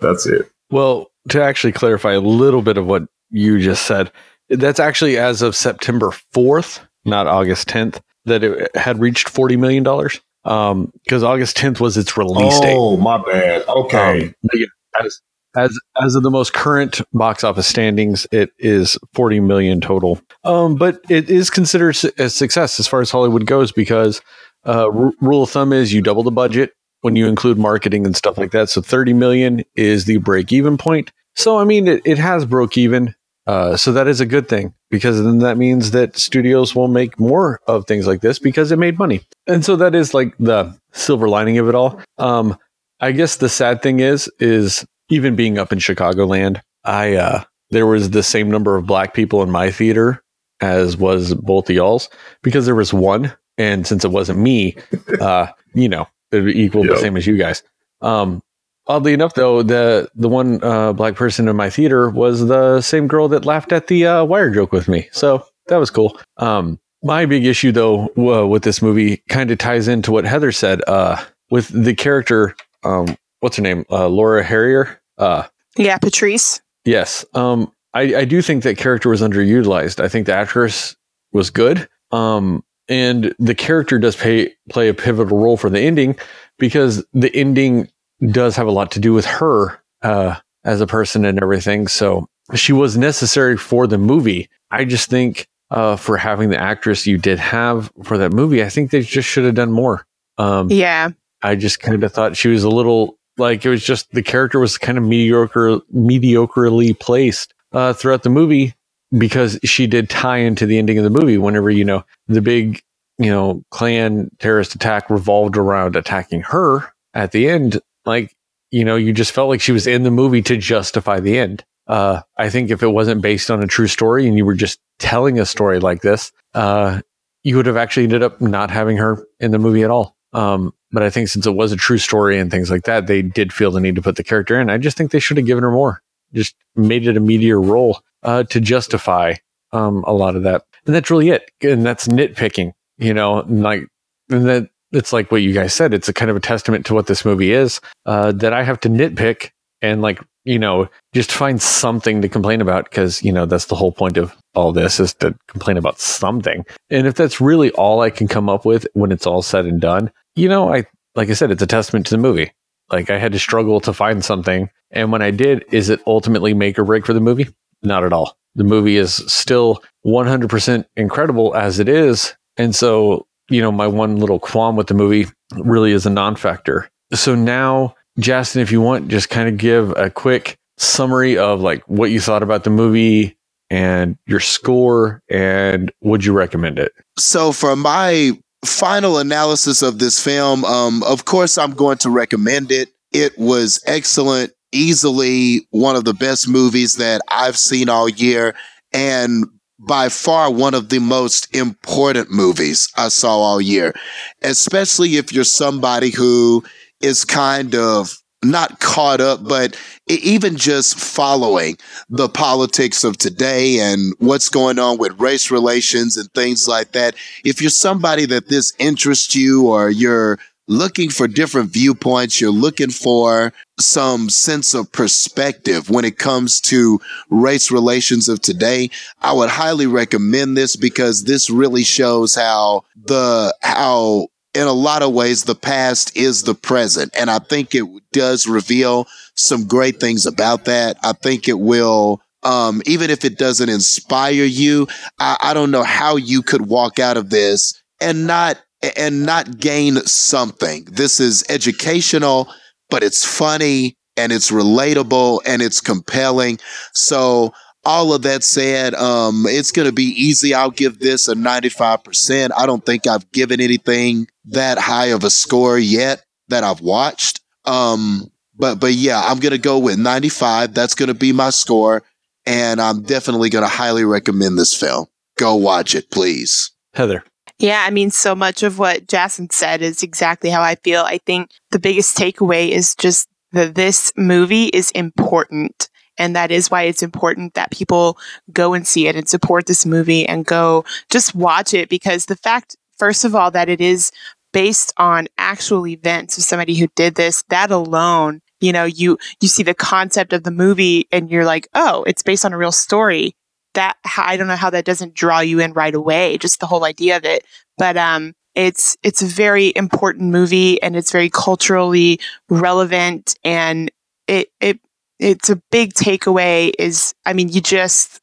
That's it. Well, to actually clarify a little bit of what you just said, that's actually as of September 4th, not August 10th, that it had reached $40 million. Um, because August 10th was its release date. Oh, my bad. Okay. Um, as, as as of the most current box office standings, it is 40 million total. Um, but it is considered a success as far as Hollywood goes because uh, r- rule of thumb is you double the budget when you include marketing and stuff like that. So 30 million is the break even point. So I mean, it, it has broke even. Uh, so that is a good thing because then that means that studios will make more of things like this because it made money. And so that is like the silver lining of it all. Um, I guess the sad thing is, is even being up in Chicagoland, I uh, there was the same number of black people in my theater as was both of y'all's because there was one, and since it wasn't me, uh, you know, it equaled the Yep. same as you guys. Um, oddly enough, though, the the one uh, black person in my theater was the same girl that laughed at the uh, wire joke with me, so that was cool. Um, my big issue, though, w- with this movie kind of ties into what Heather said. Uh, with the character, um, what's her name, uh, Laura Harrier. Uh, Yeah, Patrice. yes, um, I, I do think that character was underutilized. I think the actress was good, um, and the character does pay, play a pivotal role for the ending because the ending does have a lot to do with her uh, as a person and everything. So she was necessary for the movie. I just think uh, for having the actress you did have for that movie, I think they just should have done more. Um, Yeah. I just kind of thought she was a little like it was just the character was kind of mediocre, mediocrely placed uh, throughout the movie because she did tie into the ending of the movie. Whenever you know the big, you know, Klan terrorist attack revolved around attacking her at the end, like you know, you just felt like she was in the movie to justify the end. Uh, I think if it wasn't based on a true story and you were just telling a story like this, uh, you would have actually ended up not having her in the movie at all. Um, but I think since it was a true story and things like that, they did feel the need to put the character in. I just think they should have given her more, just made it a meteor role uh, to justify um, a lot of that. And that's really it. And that's nitpicking, you know, like, and that it's like what you guys said. It's a kind of a testament to what this movie is uh, that I have to nitpick and like you know just find something to complain about because you know that's the whole point of all this is to complain about something. And if that's really all I can come up with when it's all said and done, you know, I like I said, it's a testament to the movie. Like I had to struggle to find something, and when I did, is it ultimately make or break for the movie? Not at all. The movie is still 100% incredible as it is, and so you know, my one little qualm with the movie really is a non-factor. So now, Justin, if you want, just kind of give a quick summary of like what you thought about the movie and your score and would you recommend it? So for my final analysis of this film, um, of course I'm going to recommend it. It was excellent, easily one of the best movies that I've seen all year. And by far one of the most important movies I saw all year, especially if you're somebody who is kind of not caught up, but even just following the politics of today and what's going on with race relations and things like that. If you're somebody that this interests you or you're looking for different viewpoints. You're looking for some sense of perspective when it comes to race relations of today. I would highly recommend this because this really shows how the, how in a lot of ways, the past is the present. And I think it does reveal some great things about that. I think it will, um, even if it doesn't inspire you, I, I don't know how you could walk out of this and not and not gain something. This is educational, but it's funny and it's relatable and it's compelling. So all of that said, um, it's going to be easy. I'll give this a 95%. I don't think I've given anything that high of a score yet that I've watched. Um, but, but yeah, I'm going to go with 95. That's going to be my score. And I'm definitely going to highly recommend this film. Go watch it, please. Heather. Yeah, I mean, so much of what Jason said is exactly how I feel. I think the biggest takeaway is just that this movie is important. And that is why it's important that people go and see it and support this movie and go just watch it because the fact, first of all, that it is based on actual events of somebody who did this, that alone, you know, you, you see the concept of the movie and you're like, oh, it's based on a real story that I don't know how that doesn't draw you in right away, just the whole idea of it. But um, it's it's a very important movie and it's very culturally relevant and it it it's a big takeaway is I mean you just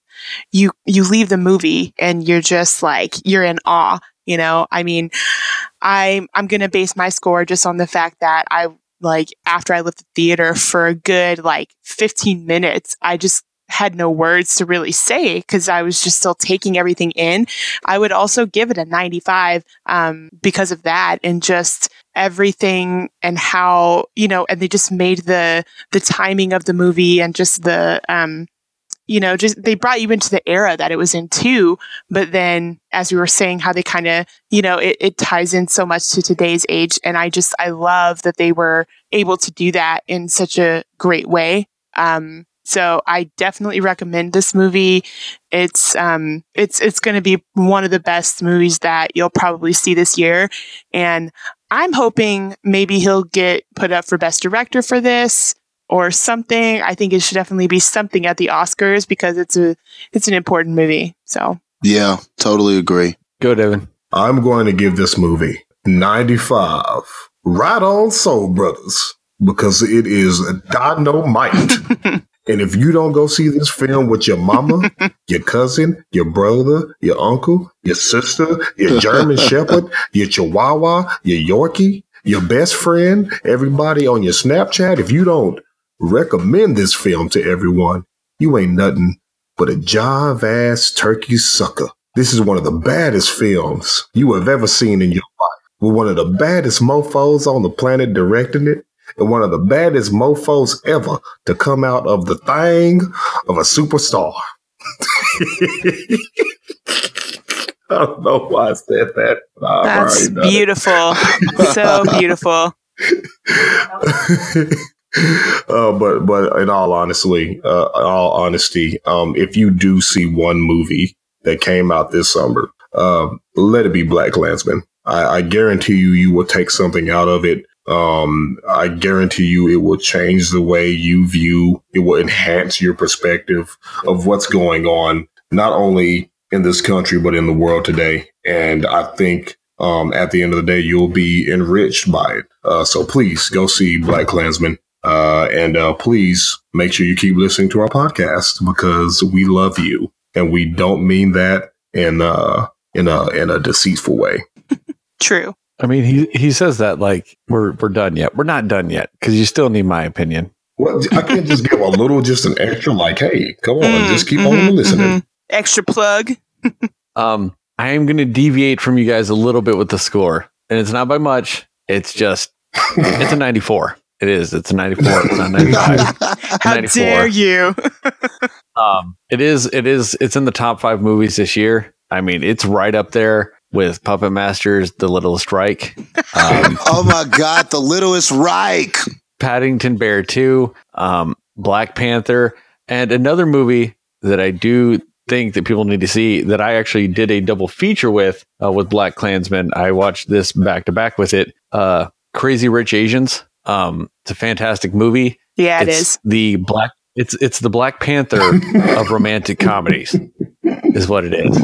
you you leave the movie and you're just like you're in awe you know i mean i'm i'm gonna base my score just on the fact that i like after i left the theater for a good like 15 minutes i just had no words to really say because I was just still taking everything in. I would also give it a 95 um, because of that and just everything and how you know and they just made the the timing of the movie and just the um you know just they brought you into the era that it was in too but then as we were saying how they kind of you know it, it ties in so much to today's age and i just i love that they were able to do that in such a great way um so I definitely recommend this movie. It's um it's it's going to be one of the best movies that you'll probably see this year and I'm hoping maybe he'll get put up for best director for this or something. I think it should definitely be something at the Oscars because it's a it's an important movie. So Yeah, totally agree. Go Devin. I'm going to give this movie 95. Right on Soul Brothers because it is dynamite. And if you don't go see this film with your mama, your cousin, your brother, your uncle, your sister, your German Shepherd, your Chihuahua, your Yorkie, your best friend, everybody on your Snapchat, if you don't recommend this film to everyone, you ain't nothing but a jive ass turkey sucker. This is one of the baddest films you have ever seen in your life. With one of the baddest mofos on the planet directing it and one of the baddest mofos ever to come out of the thing of a superstar. I don't know why I said that. That's beautiful. so beautiful. uh, but but in all honesty, uh, in all honesty, um, if you do see one movie that came out this summer, uh, let it be Black Klansman. I, I guarantee you, you will take something out of it. Um, I guarantee you, it will change the way you view. It will enhance your perspective of what's going on, not only in this country but in the world today. And I think um, at the end of the day, you'll be enriched by it. Uh, so please go see Black Klansman. Uh, and uh, please make sure you keep listening to our podcast because we love you, and we don't mean that in uh, in a in a deceitful way. True. I mean, he he says that like we're we're done yet. We're not done yet because you still need my opinion. Well, I can't just give a little, just an extra, like, hey, come on, Mm, just keep mhm, on listening. mhm. Extra plug. Um, I am going to deviate from you guys a little bit with the score, and it's not by much. It's just it's a 94. It is. It's a 94. It's not 95. How 94. dare you? Um, it is. It is. It's in the top five movies this year. I mean, it's right up there with Puppet Masters, The Littlest Reich, um, oh my God, the littlest Reich. Paddington Bear 2, um, Black Panther, and another movie that I do think that people need to see that I actually did a double feature with uh, with Black Klansman. I watched this back to back with it. Uh, Crazy Rich Asians. Um, it's a fantastic movie. Yeah, it it's is. the black. It's it's the Black Panther of romantic comedies, is what it is.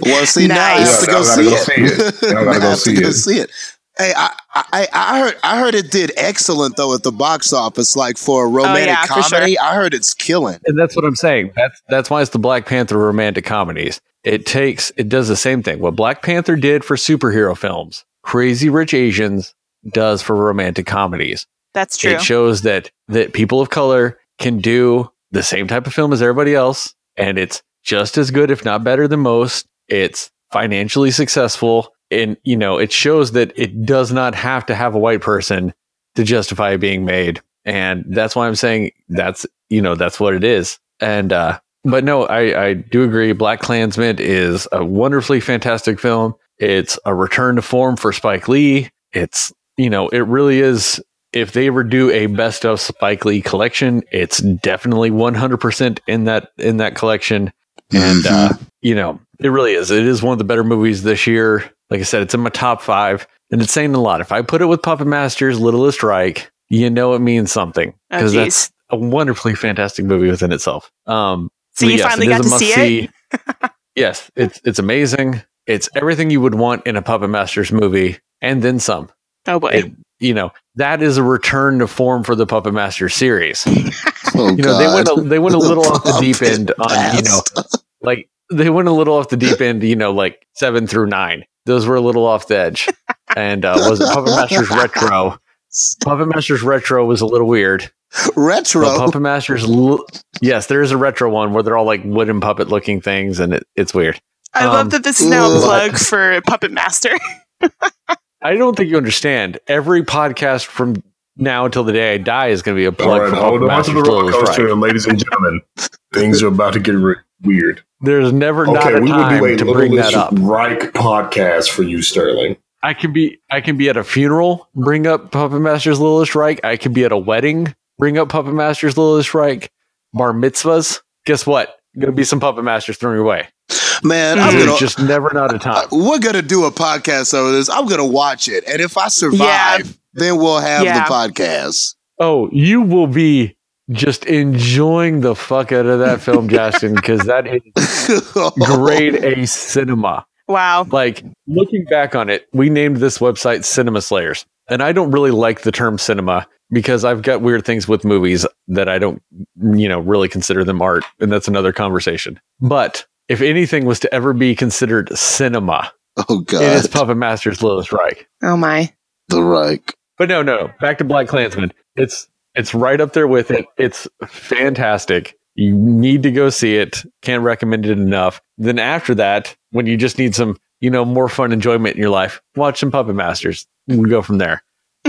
Well, see now I Nice. have to go see gotta it. see it. I I have see to go it. see it. Hey, I, I I heard I heard it did excellent though at the box office. Like for a oh, romantic yeah, for comedy, I heard it's killing. And that's what I'm saying. That's that's why it's the Black Panther romantic comedies. It takes it does the same thing. What Black Panther did for superhero films, Crazy Rich Asians does for romantic comedies. That's true. It shows that that people of color can do the same type of film as everybody else, and it's just as good, if not better than most. It's financially successful, and you know it shows that it does not have to have a white person to justify being made, and that's why I'm saying that's you know that's what it is. And uh, but no, I I do agree. Black Klansman is a wonderfully fantastic film. It's a return to form for Spike Lee. It's you know it really is if they ever do a best of Spike Lee collection, it's definitely 100% in that in that collection. And uh, you know, it really is. It is one of the better movies this year. Like I said, it's in my top five, and it's saying a lot. If I put it with Puppet Masters, Littlest Reich, you know it means something Oh, because geez. that's a wonderfully fantastic movie within itself. Um, So you yes, finally got to see it? must-see. yes, it's it's amazing. It's everything you would want in a Puppet Masters movie, and then some Oh boy. it, you know that is a return to form for the Puppet Master series. Oh, You know they went a, they went a little off the deep end on you know like they went a little off the deep end. You know like seven through nine. Those were a little off the edge. And uh, was it Puppet Masters Retro? Puppet Masters Retro was a little weird. retro. But Puppet Masters, l- yes, there is a retro one where they're all like wooden puppet looking things, and it, it's weird. I um, love that this is now a plug for Puppet Master. I don't think you understand. Every podcast from now until the day I die is going to be a plug right, for hold on to the roller coaster, and ladies and gentlemen, things are about to get re- weird. There's never not Okay, a we time do a to bring that up. Reich podcast for you, Sterling. I can be I can be at a funeral, bring up Puppet Masters Littlest Reich. I can be at a wedding, bring up Puppet Masters Littlest Reich. Bar mitzvahs. Guess what? Gonna be some Puppet Masters thrown your way. Man, I'm mm-hmm. gonna. just never not a time. we're gonna do a podcast over this. I'm gonna watch it, and if I survive, Yeah. then we'll have Yeah. the podcast. Oh, you will be just enjoying the fuck out of that film, Justin, because that is grade A cinema. Wow. Like looking back on it, we named this website Cinema Slayers. And I don't really like the term cinema because I've got weird things with movies that I don't, you know, really consider them art. And that's another conversation. But if anything was to ever be considered cinema, Oh God, it is Puppet Masters Littlest Reich. Oh my. the Reich. But no, no, back to Black Klansman. It's it's right up there with it. It's fantastic. You need to go see it. Can't recommend it enough. Then after that, when you just need some, you know, more fun enjoyment in your life, watch some Puppet Masters. We go from there.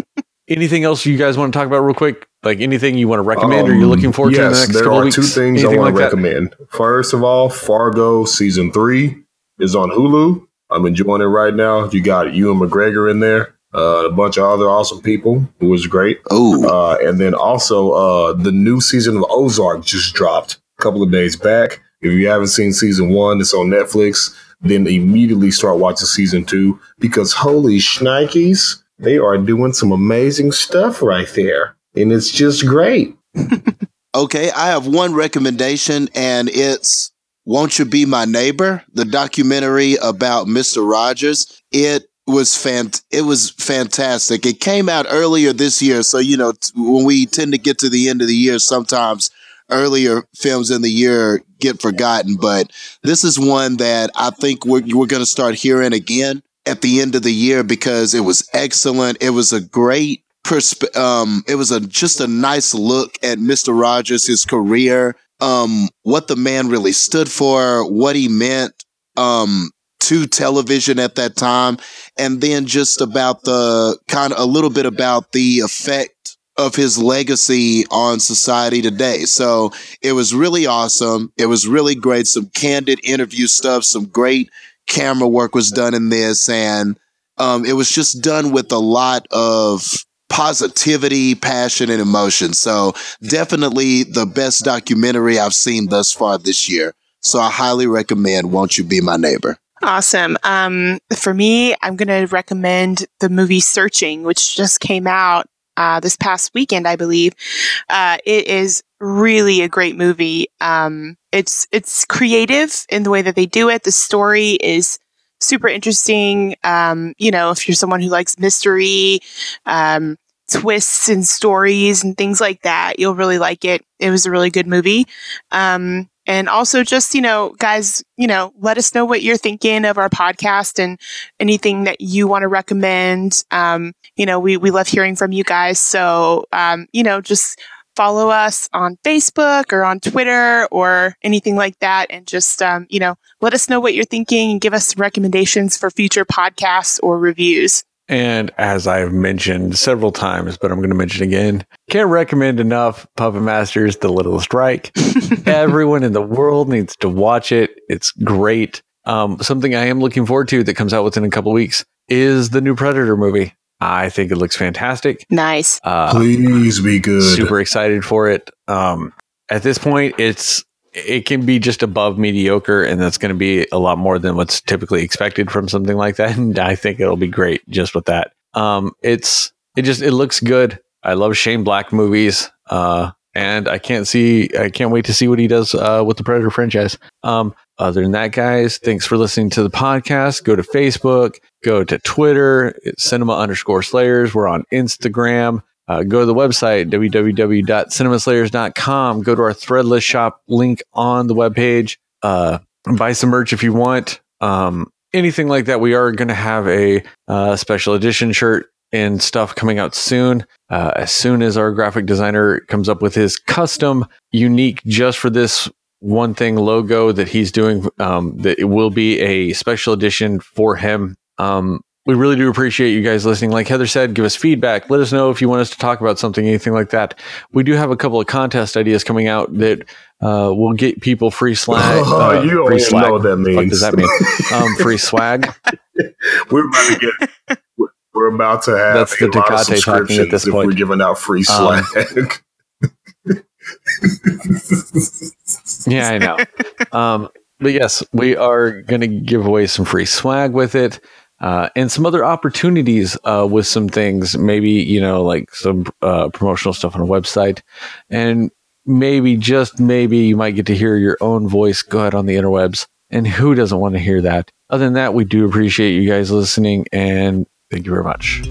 anything else you guys want to talk about real quick? Like anything you want to recommend or you're Um, looking forward to in the yes, next there couple are weeks? two things I Anything want to like that? recommend. First of all, Fargo season three is on Hulu. I'm enjoying it right now. You got Ewan McGregor in there, uh, a bunch of other awesome people, who was great. Oh, Uh, and then also, uh, the new season of Ozark just dropped a couple of days back. If you haven't seen season one, it's on Netflix. then immediately start watching season two because holy shnikes, they are doing some amazing stuff right there. And it's just great. okay, I have one recommendation, and it's Won't You Be My Neighbor, the documentary about Mr. Rogers. It was fant it was fantastic. It came out earlier this year, so you know t- when we tend to get to the end of the year, sometimes earlier films in the year get forgotten. But this is one that I think we're we're going to start hearing again at the end of the year because it was excellent. It was a great persp- um it was a just a nice look at Mr. Rogers, his career, um what the man really stood for, what he meant um to television at that time and then just about the kind of a little bit about the effect of his legacy on society today. So it was really awesome. It was really great. Some candid interview stuff, some great camera work was done in this. And um, it was just done with a lot of positivity, passion, and emotion. So definitely the best documentary I've seen thus far this year. So I highly recommend Won't You Be My Neighbor? Awesome. Um, for me, I'm going to recommend the movie Searching, which just came out uh, this past weekend, I believe. Uh, it is really a great movie. Um, it's it's creative in the way that they do it. The story is super interesting. Um, you know, if you're someone who likes mystery, um, twists and stories and things like that, you'll really like it. It was a really good movie. Um, and also just, you know, guys, you know, let us know what you're thinking of our podcast and anything that you want to recommend. Um, you know, we, we love hearing from you guys. So, um, you know, just follow us on Facebook or on Twitter or anything like that. And just, um, you know, let us know what you're thinking and give us recommendations for future podcasts or reviews. And as I've mentioned several times, but I'm going to mention again, can't recommend enough Puppet Masters, The Littlest Reich. Everyone in the world needs to watch it. It's great. Um, something I am looking forward to that comes out within a couple weeks is the new Predator movie. I think it looks fantastic. Nice. Uh, Please be good. Super excited for it. Um, at this point, it's it can be just above mediocre, and that's going to be a lot more than what's typically expected from something like that. And I think it'll be great just with that. Um, it's it just it looks good. I love Shane Black movies. Uh, and I can't see, I can't wait to see what he does uh, with the Predator franchise. Um, other than that, guys, thanks for listening to the podcast. Go to Facebook, go to Twitter, cinema underscore slayers. We're on Instagram. Uh, go to the website, www.cinemaslayers.com. Go to our threadless shop link on the webpage. Uh, buy some merch if you want. Um, anything like that. We are going to have a uh, special edition shirt and stuff coming out soon. Uh, as soon as our graphic designer comes up with his custom, unique, just for this one thing logo that he's doing, um, that it will be a special edition for him. Um, we really do appreciate you guys listening. Like Heather said, give us feedback. Let us know if you want us to talk about something, anything like that. We do have a couple of contest ideas coming out that uh, will get people free swag. Oh, uh, you don't free even swag. know what that means. What does that mean? um, free swag. We're about to get. We're about to have That's the a lot of talking at this subscriptions if point. we're giving out free Um, swag. Yeah, I know. um, but yes, we are going to give away some free swag with it uh, and some other opportunities uh, with some things, maybe, you know, like some uh, promotional stuff on a website. And maybe, just maybe, you might get to hear your own voice go out on the interwebs. And who doesn't want to hear that? Other than that, we do appreciate you guys listening and thank you very much.